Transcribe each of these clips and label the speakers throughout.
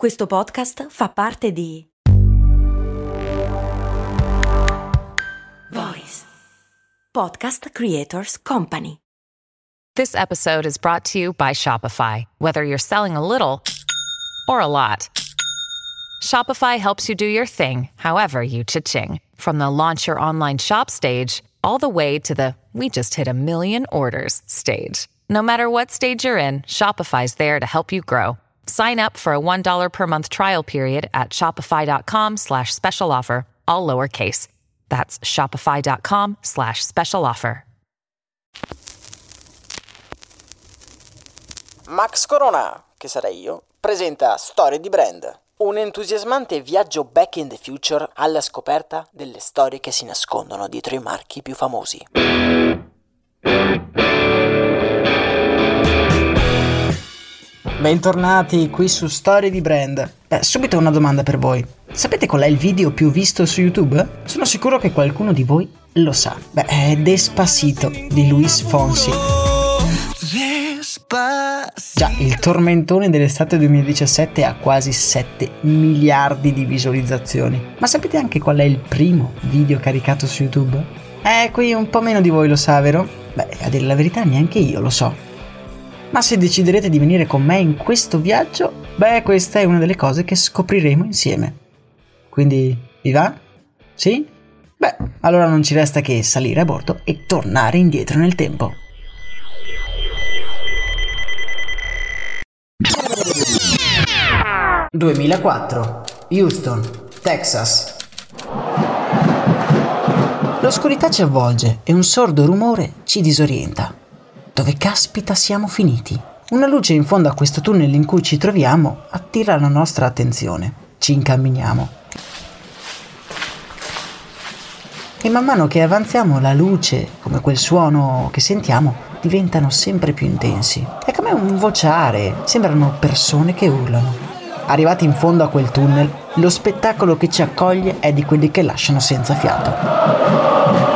Speaker 1: Questo podcast fa parte di
Speaker 2: Voice Podcast Creators Company. This episode is brought to you by Shopify. Whether you're selling a little or a lot, Shopify helps you do your thing, however you ching From the launch your online shop stage all the way to the we just hit a million orders stage. No matter what stage you're in, Shopify's there to help you grow. Sign up for a $1 per month trial period at shopify.com slash special offer, all lowercase. That's shopify.com slash special offer.
Speaker 3: Max Corona, che sarei io, presenta Storie di Brand, un entusiasmante viaggio back in the future alla scoperta delle storie che si nascondono dietro i marchi più famosi. Bentornati qui su Storie di Brand. Beh, subito una domanda per voi. Sapete qual è il video più visto su YouTube? Sono sicuro che qualcuno di voi lo sa. Beh, è Despacito di Luis Fonsi. Già, il tormentone dell'estate 2017 ha quasi 7 miliardi di visualizzazioni. Ma sapete anche qual è il primo video caricato su YouTube? Eh, qui un po' meno di voi lo sa, vero? Beh, a dire la verità neanche io lo so. Ma se deciderete di venire con me in questo viaggio, beh, questa è una delle cose che scopriremo insieme. Quindi, vi va? Sì? Beh, allora non ci resta che salire a bordo e tornare indietro nel tempo. ...2004, Houston, Texas. L'oscurità ci avvolge e un sordo rumore ci disorienta. Dove caspita siamo finiti? Una luce in fondo a questo tunnel in cui ci troviamo attira la nostra attenzione. Ci incamminiamo. E man mano che avanziamo la luce, come quel suono che sentiamo, diventano sempre più intensi. È come un vociare, sembrano persone che urlano. Arrivati in fondo a quel tunnel, lo spettacolo che ci accoglie è di quelli che lasciano senza fiato.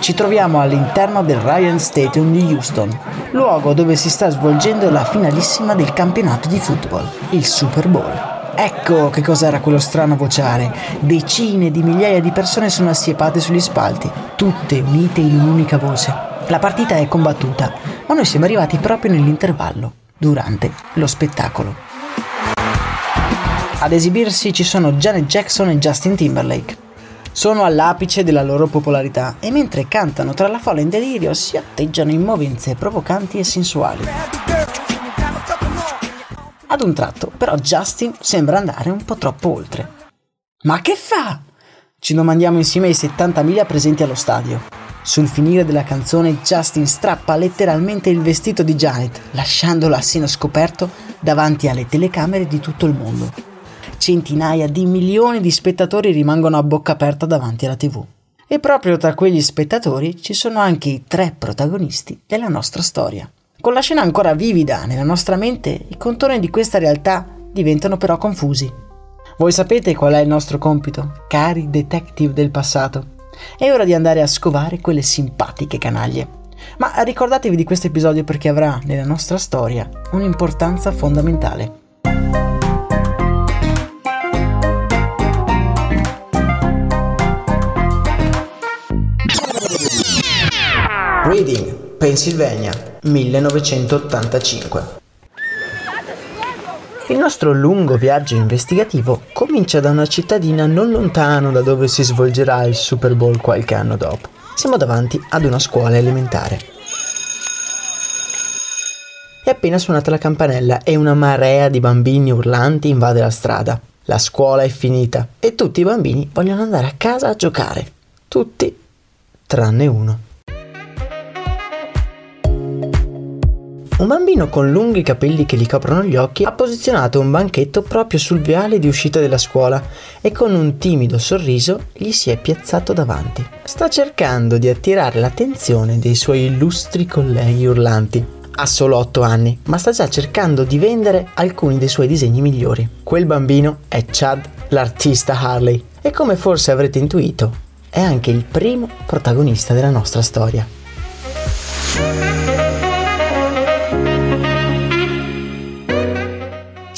Speaker 3: Ci troviamo all'interno del Ryan Stadium di Houston, luogo dove si sta svolgendo la finalissima del campionato di football, il Super Bowl. Ecco che cos'era quello strano vociare. Decine di migliaia di persone sono assiepate sugli spalti, tutte unite in un'unica voce. La partita è combattuta, ma noi siamo arrivati proprio nell'intervallo, durante lo spettacolo. Ad esibirsi ci sono Janet Jackson e Justin Timberlake sono all'apice della loro popolarità e mentre cantano tra la folla in delirio si atteggiano in movenze provocanti e sensuali. Ad un tratto, però, Justin sembra andare un po' troppo oltre. Ma che fa? Ci domandiamo insieme ai 70.000 presenti allo stadio. Sul finire della canzone, Justin strappa letteralmente il vestito di Janet, lasciandola a seno scoperto davanti alle telecamere di tutto il mondo centinaia di milioni di spettatori rimangono a bocca aperta davanti alla tv. E proprio tra quegli spettatori ci sono anche i tre protagonisti della nostra storia. Con la scena ancora vivida nella nostra mente, i contorni di questa realtà diventano però confusi. Voi sapete qual è il nostro compito, cari detective del passato? È ora di andare a scovare quelle simpatiche canaglie. Ma ricordatevi di questo episodio perché avrà nella nostra storia un'importanza fondamentale. Pennsylvania, 1985. Il nostro lungo viaggio investigativo comincia da una cittadina non lontano da dove si svolgerà il Super Bowl qualche anno dopo. Siamo davanti ad una scuola elementare. È appena suonata la campanella e una marea di bambini urlanti invade la strada. La scuola è finita e tutti i bambini vogliono andare a casa a giocare. Tutti tranne uno. Un bambino con lunghi capelli che gli coprono gli occhi ha posizionato un banchetto proprio sul viale di uscita della scuola e con un timido sorriso gli si è piazzato davanti. Sta cercando di attirare l'attenzione dei suoi illustri colleghi urlanti. Ha solo 8 anni, ma sta già cercando di vendere alcuni dei suoi disegni migliori. Quel bambino è Chad, l'artista Harley, e come forse avrete intuito, è anche il primo protagonista della nostra storia.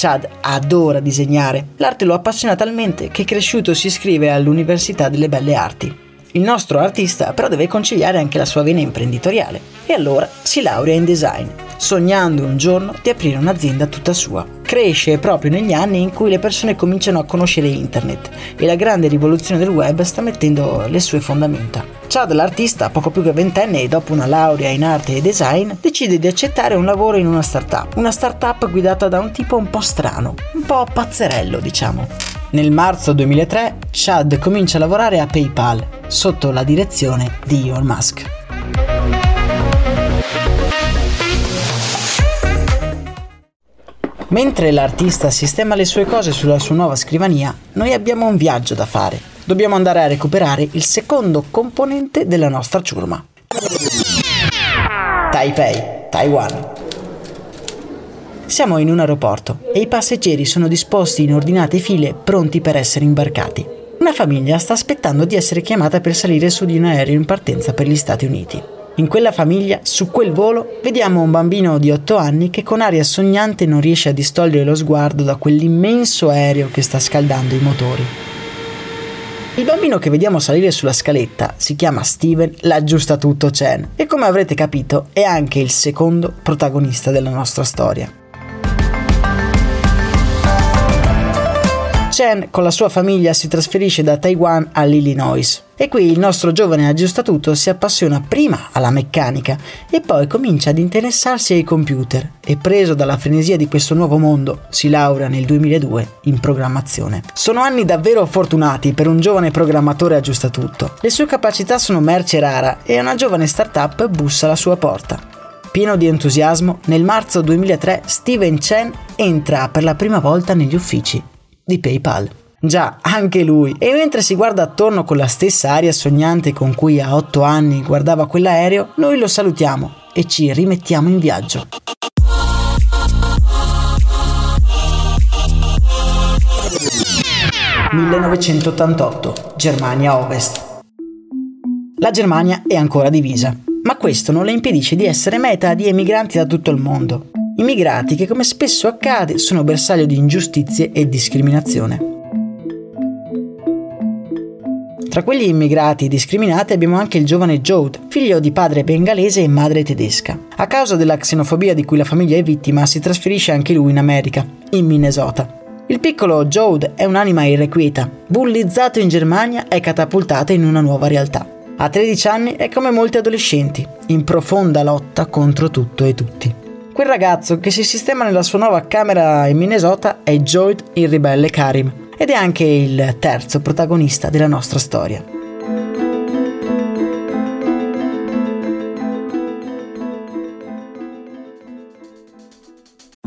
Speaker 3: Chad adora disegnare. L'arte lo appassiona talmente che cresciuto si iscrive all'Università delle Belle Arti. Il nostro artista però deve conciliare anche la sua vena imprenditoriale e allora si laurea in design sognando un giorno di aprire un'azienda tutta sua. Cresce proprio negli anni in cui le persone cominciano a conoscere internet e la grande rivoluzione del web sta mettendo le sue fondamenta. Chad, l'artista, poco più che ventenne e dopo una laurea in arte e design, decide di accettare un lavoro in una startup. Una startup guidata da un tipo un po' strano, un po' pazzerello, diciamo. Nel marzo 2003 Chad comincia a lavorare a PayPal sotto la direzione di Elon Musk. Mentre l'artista sistema le sue cose sulla sua nuova scrivania, noi abbiamo un viaggio da fare. Dobbiamo andare a recuperare il secondo componente della nostra ciurma. Taipei, Taiwan. Siamo in un aeroporto e i passeggeri sono disposti in ordinate file pronti per essere imbarcati. Una famiglia sta aspettando di essere chiamata per salire su di un aereo in partenza per gli Stati Uniti. In quella famiglia, su quel volo, vediamo un bambino di 8 anni che con aria sognante non riesce a distogliere lo sguardo da quell'immenso aereo che sta scaldando i motori. Il bambino che vediamo salire sulla scaletta si chiama Steven l'aggiusta tutto Chen e come avrete capito è anche il secondo protagonista della nostra storia. Chen con la sua famiglia si trasferisce da Taiwan all'Illinois. E qui il nostro giovane aggiustatutto si appassiona prima alla meccanica e poi comincia ad interessarsi ai computer e preso dalla frenesia di questo nuovo mondo si laurea nel 2002 in programmazione. Sono anni davvero fortunati per un giovane programmatore aggiustatutto. Le sue capacità sono merce rara e una giovane startup bussa alla sua porta. Pieno di entusiasmo, nel marzo 2003 Steven Chen entra per la prima volta negli uffici di PayPal. Già, anche lui. E mentre si guarda attorno con la stessa aria sognante con cui a 8 anni guardava quell'aereo, noi lo salutiamo e ci rimettiamo in viaggio. ...1988, Germania Ovest. La Germania è ancora divisa, ma questo non le impedisce di essere meta di emigranti da tutto il mondo. Immigrati che, come spesso accade, sono bersaglio di ingiustizie e discriminazione. Tra quegli immigrati discriminati abbiamo anche il giovane Jode, figlio di padre bengalese e madre tedesca. A causa della xenofobia di cui la famiglia è vittima, si trasferisce anche lui in America, in Minnesota. Il piccolo Jode è un'anima irrequieta, bullizzato in Germania e catapultato in una nuova realtà. A 13 anni è come molti adolescenti, in profonda lotta contro tutto e tutti. Quel ragazzo che si sistema nella sua nuova camera in Minnesota è Joyd il ribelle Karim ed è anche il terzo protagonista della nostra storia.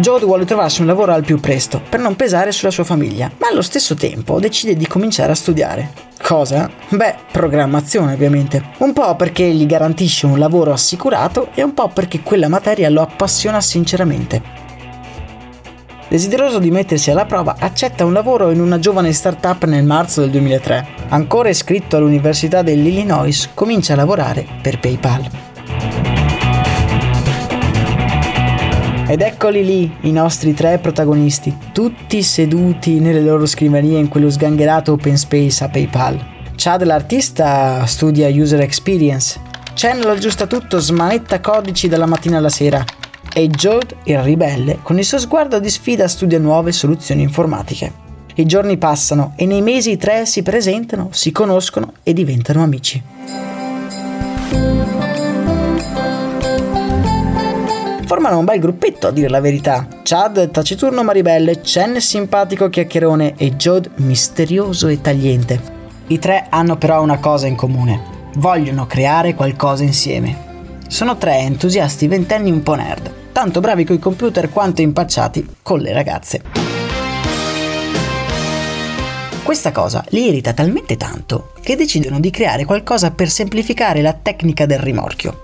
Speaker 3: Jody vuole trovarsi un lavoro al più presto, per non pesare sulla sua famiglia, ma allo stesso tempo decide di cominciare a studiare. Cosa? Beh, programmazione ovviamente. Un po' perché gli garantisce un lavoro assicurato e un po' perché quella materia lo appassiona sinceramente. Desideroso di mettersi alla prova, accetta un lavoro in una giovane startup nel marzo del 2003. Ancora iscritto all'Università dell'Illinois, comincia a lavorare per PayPal. Ed eccoli lì, i nostri tre protagonisti, tutti seduti nelle loro scrivanie in quello sgangherato open space a PayPal. Chad l'artista studia user experience, Chen l'aggiusta tutto, smanetta codici dalla mattina alla sera e Jode, il ribelle, con il suo sguardo di sfida studia nuove soluzioni informatiche. I giorni passano e nei mesi i tre si presentano, si conoscono e diventano amici. Formano un bel gruppetto a dire la verità. Chad, taciturno ma ribelle, Chen, simpatico chiacchierone e Jod, misterioso e tagliente. I tre hanno però una cosa in comune. Vogliono creare qualcosa insieme. Sono tre entusiasti ventenni un po' nerd, tanto bravi coi computer quanto impacciati con le ragazze. Questa cosa li irrita talmente tanto che decidono di creare qualcosa per semplificare la tecnica del rimorchio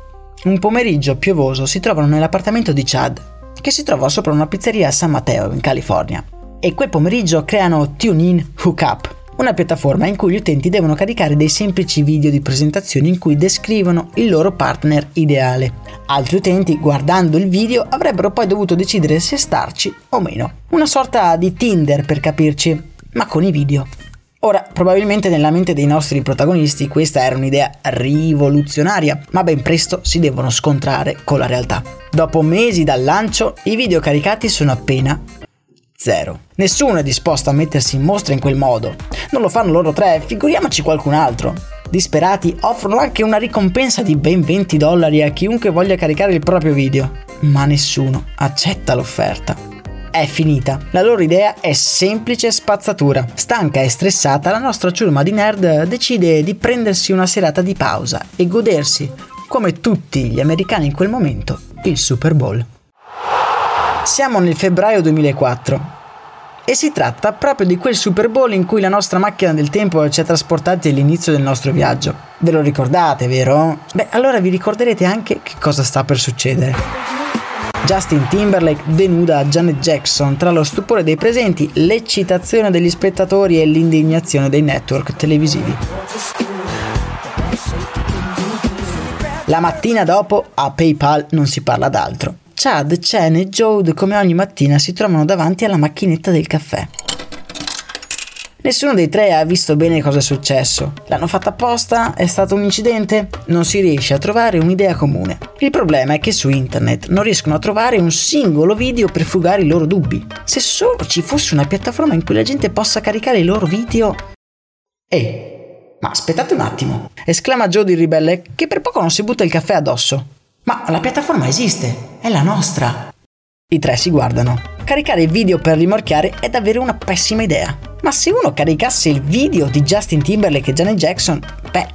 Speaker 3: un pomeriggio piovoso si trovano nell'appartamento di Chad, che si trova sopra una pizzeria a San Mateo, in California. E quel pomeriggio creano TuneIn Hookup, una piattaforma in cui gli utenti devono caricare dei semplici video di presentazione in cui descrivono il loro partner ideale. Altri utenti, guardando il video, avrebbero poi dovuto decidere se starci o meno. Una sorta di Tinder per capirci, ma con i video. Ora, probabilmente nella mente dei nostri protagonisti questa era un'idea rivoluzionaria, ma ben presto si devono scontrare con la realtà. Dopo mesi dal lancio, i video caricati sono appena zero. Nessuno è disposto a mettersi in mostra in quel modo. Non lo fanno loro tre, figuriamoci qualcun altro. Disperati offrono anche una ricompensa di ben 20 dollari a chiunque voglia caricare il proprio video, ma nessuno accetta l'offerta è finita. La loro idea è semplice spazzatura. Stanca e stressata, la nostra ciurma di nerd decide di prendersi una serata di pausa e godersi, come tutti gli americani in quel momento, il Super Bowl. Siamo nel febbraio 2004 e si tratta proprio di quel Super Bowl in cui la nostra macchina del tempo ci ha trasportati all'inizio del nostro viaggio. Ve lo ricordate, vero? Beh, allora vi ricorderete anche che cosa sta per succedere. Justin Timberlake denuda Janet Jackson tra lo stupore dei presenti, l'eccitazione degli spettatori e l'indignazione dei network televisivi. La mattina dopo a PayPal non si parla d'altro. Chad, Chen e Jode come ogni mattina si trovano davanti alla macchinetta del caffè. Nessuno dei tre ha visto bene cosa è successo. L'hanno fatta apposta? È stato un incidente? Non si riesce a trovare un'idea comune. Il problema è che su internet non riescono a trovare un singolo video per fugare i loro dubbi. Se solo ci fosse una piattaforma in cui la gente possa caricare i loro video... Ehi, ma aspettate un attimo! esclama Joe di ribelle che per poco non si butta il caffè addosso. Ma la piattaforma esiste, è la nostra! I tre si guardano caricare video per rimorchiare è davvero una pessima idea. Ma se uno caricasse il video di Justin Timberlake e Janet Jackson, beh,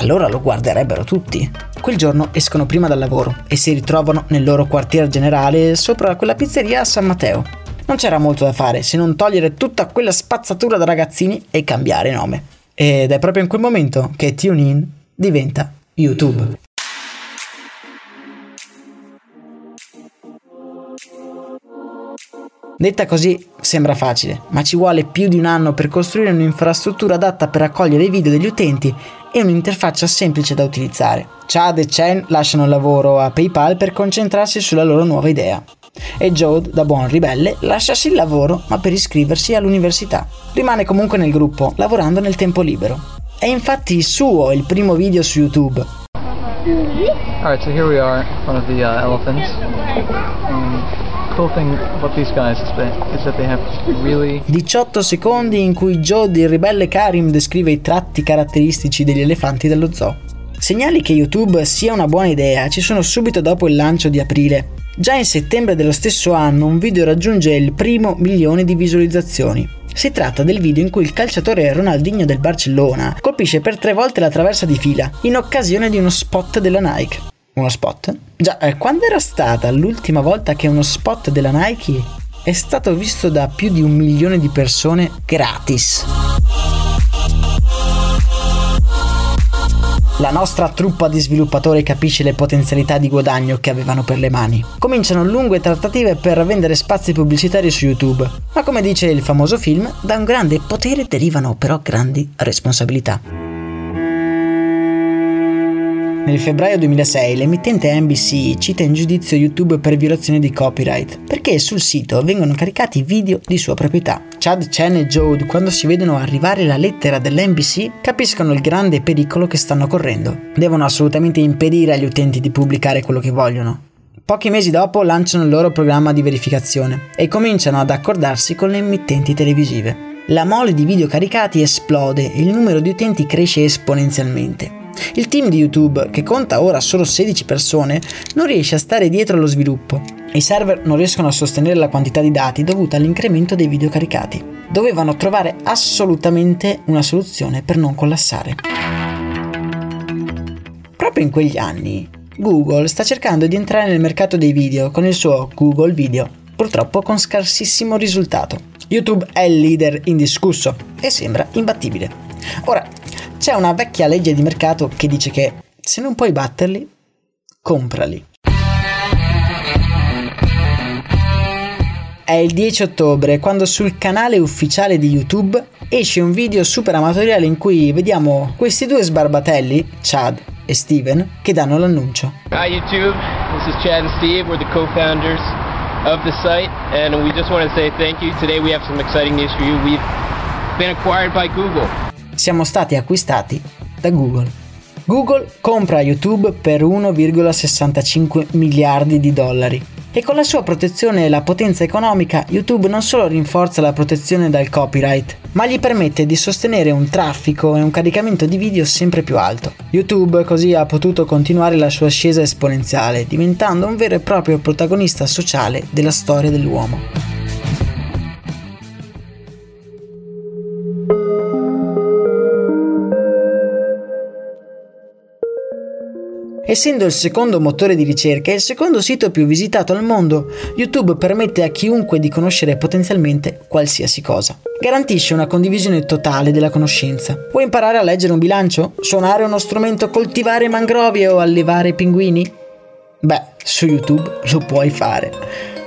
Speaker 3: allora lo guarderebbero tutti. Quel giorno escono prima dal lavoro e si ritrovano nel loro quartier generale sopra quella pizzeria a San Matteo. Non c'era molto da fare se non togliere tutta quella spazzatura da ragazzini e cambiare nome. Ed è proprio in quel momento che TuneIn diventa YouTube. Detta così sembra facile, ma ci vuole più di un anno per costruire un'infrastruttura adatta per accogliere i video degli utenti e un'interfaccia semplice da utilizzare. Chad e Chen lasciano il lavoro a PayPal per concentrarsi sulla loro nuova idea. E Jode, da buon ribelle, lasciasi il lavoro ma per iscriversi all'università. Rimane comunque nel gruppo, lavorando nel tempo libero. È infatti suo il primo video su YouTube. Alright, so here we are, one of the uh, elephants. Um... 18 secondi in cui Joe di ribelle Karim descrive i tratti caratteristici degli elefanti dello zoo. Segnali che YouTube sia una buona idea ci sono subito dopo il lancio di aprile. Già in settembre dello stesso anno un video raggiunge il primo milione di visualizzazioni. Si tratta del video in cui il calciatore Ronaldinho del Barcellona colpisce per tre volte la traversa di fila in occasione di uno spot della Nike. Uno spot? Già, eh, quando era stata l'ultima volta che uno spot della Nike è stato visto da più di un milione di persone gratis? La nostra truppa di sviluppatori capisce le potenzialità di guadagno che avevano per le mani. Cominciano lunghe trattative per vendere spazi pubblicitari su YouTube, ma come dice il famoso film, da un grande potere derivano però grandi responsabilità. Nel febbraio 2006 l'emittente NBC cita in giudizio YouTube per violazione di copyright, perché sul sito vengono caricati video di sua proprietà. Chad, Chen e Jode, quando si vedono arrivare la lettera dell'NBC, capiscono il grande pericolo che stanno correndo. Devono assolutamente impedire agli utenti di pubblicare quello che vogliono. Pochi mesi dopo lanciano il loro programma di verificazione e cominciano ad accordarsi con le emittenti televisive. La mole di video caricati esplode e il numero di utenti cresce esponenzialmente. Il team di YouTube, che conta ora solo 16 persone, non riesce a stare dietro allo sviluppo. I server non riescono a sostenere la quantità di dati dovuta all'incremento dei video caricati. Dovevano trovare assolutamente una soluzione per non collassare. Proprio in quegli anni, Google sta cercando di entrare nel mercato dei video con il suo Google Video, purtroppo con scarsissimo risultato. YouTube è il leader indiscusso e sembra imbattibile. Ora, c'è una vecchia legge di mercato che dice che se non puoi batterli, comprali. È il 10 ottobre quando sul canale ufficiale di YouTube esce un video super amatoriale in cui vediamo questi due sbarbatelli, Chad e Steven, che danno l'annuncio. Hi YouTube, this is Chad and Steve, we're the co-founders of the site and we just want to say thank you. Today we have some exciting news for you. We've been acquired by Google siamo stati acquistati da Google. Google compra YouTube per 1,65 miliardi di dollari e con la sua protezione e la potenza economica YouTube non solo rinforza la protezione dal copyright, ma gli permette di sostenere un traffico e un caricamento di video sempre più alto. YouTube così ha potuto continuare la sua ascesa esponenziale, diventando un vero e proprio protagonista sociale della storia dell'uomo. Essendo il secondo motore di ricerca e il secondo sito più visitato al mondo, YouTube permette a chiunque di conoscere potenzialmente qualsiasi cosa. Garantisce una condivisione totale della conoscenza. Vuoi imparare a leggere un bilancio? Suonare uno strumento, coltivare mangrovie o allevare pinguini? Beh, su YouTube lo puoi fare.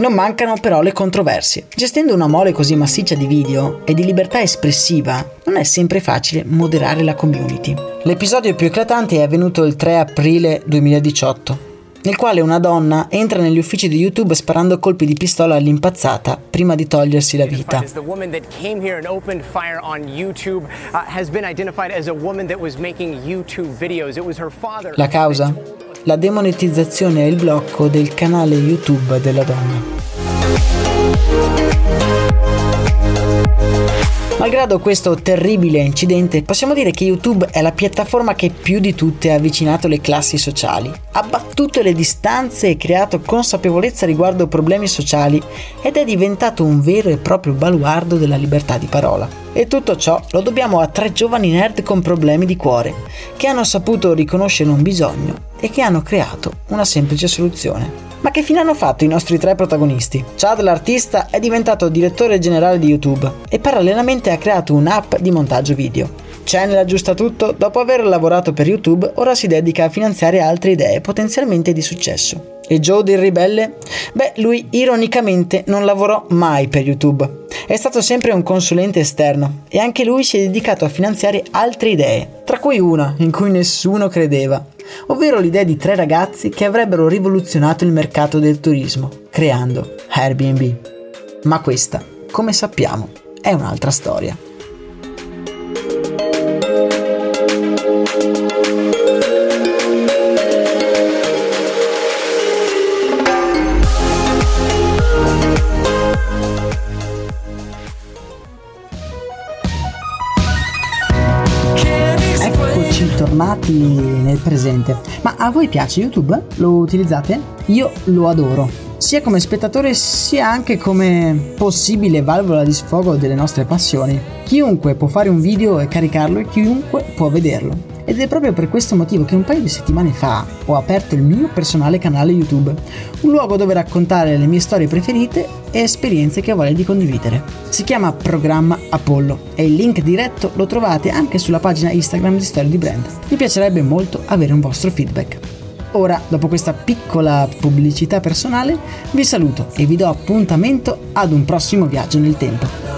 Speaker 3: Non mancano però le controversie. Gestendo una mole così massiccia di video e di libertà espressiva, non è sempre facile moderare la community. L'episodio più eclatante è avvenuto il 3 aprile 2018, nel quale una donna entra negli uffici di YouTube sparando colpi di pistola all'impazzata prima di togliersi la vita. Uh, la causa? la demonetizzazione e il blocco del canale YouTube della donna. Malgrado questo terribile incidente, possiamo dire che YouTube è la piattaforma che più di tutte ha avvicinato le classi sociali, ha battuto le distanze e creato consapevolezza riguardo problemi sociali ed è diventato un vero e proprio baluardo della libertà di parola. E tutto ciò lo dobbiamo a tre giovani nerd con problemi di cuore, che hanno saputo riconoscere un bisogno e che hanno creato una semplice soluzione. Ma che fine hanno fatto i nostri tre protagonisti? Chad l'artista è diventato direttore generale di YouTube e parallelamente ha creato un'app di montaggio video. Chen l'aggiusta tutto, dopo aver lavorato per YouTube, ora si dedica a finanziare altre idee potenzialmente di successo. E Joe il ribelle? Beh, lui ironicamente non lavorò mai per YouTube. È stato sempre un consulente esterno e anche lui si è dedicato a finanziare altre idee, tra cui una in cui nessuno credeva, ovvero l'idea di tre ragazzi che avrebbero rivoluzionato il mercato del turismo, creando Airbnb. Ma questa, come sappiamo, è un'altra storia. formati nel presente. Ma a voi piace YouTube? Lo utilizzate? Io lo adoro sia come spettatore sia anche come possibile valvola di sfogo delle nostre passioni. Chiunque può fare un video e caricarlo e chiunque può vederlo ed è proprio per questo motivo che un paio di settimane fa ho aperto il mio personale canale YouTube, un luogo dove raccontare le mie storie preferite e esperienze che ho voglia di condividere. Si chiama Programma Apollo e il link diretto lo trovate anche sulla pagina Instagram di Storie di Brand. Mi piacerebbe molto avere un vostro feedback. Ora, dopo questa piccola pubblicità personale, vi saluto e vi do appuntamento ad un prossimo viaggio nel tempo.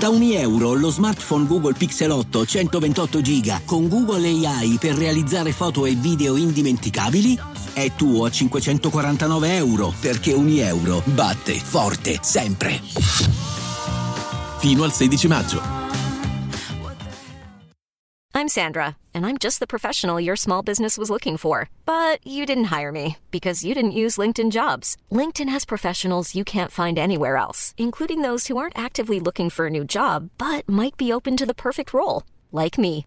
Speaker 4: Da ogni euro lo smartphone Google Pixel 8 128 GB con Google AI per realizzare foto e video indimenticabili è tuo a 549 euro, perché ogni euro batte forte sempre. Fino al 16 maggio.
Speaker 5: I'm Sandra, and I'm just the professional your small business was looking for. But you didn't hire me because you didn't use LinkedIn jobs. LinkedIn has professionals you can't find anywhere else, including those who aren't actively looking for a new job, but might be open to the perfect role, like me.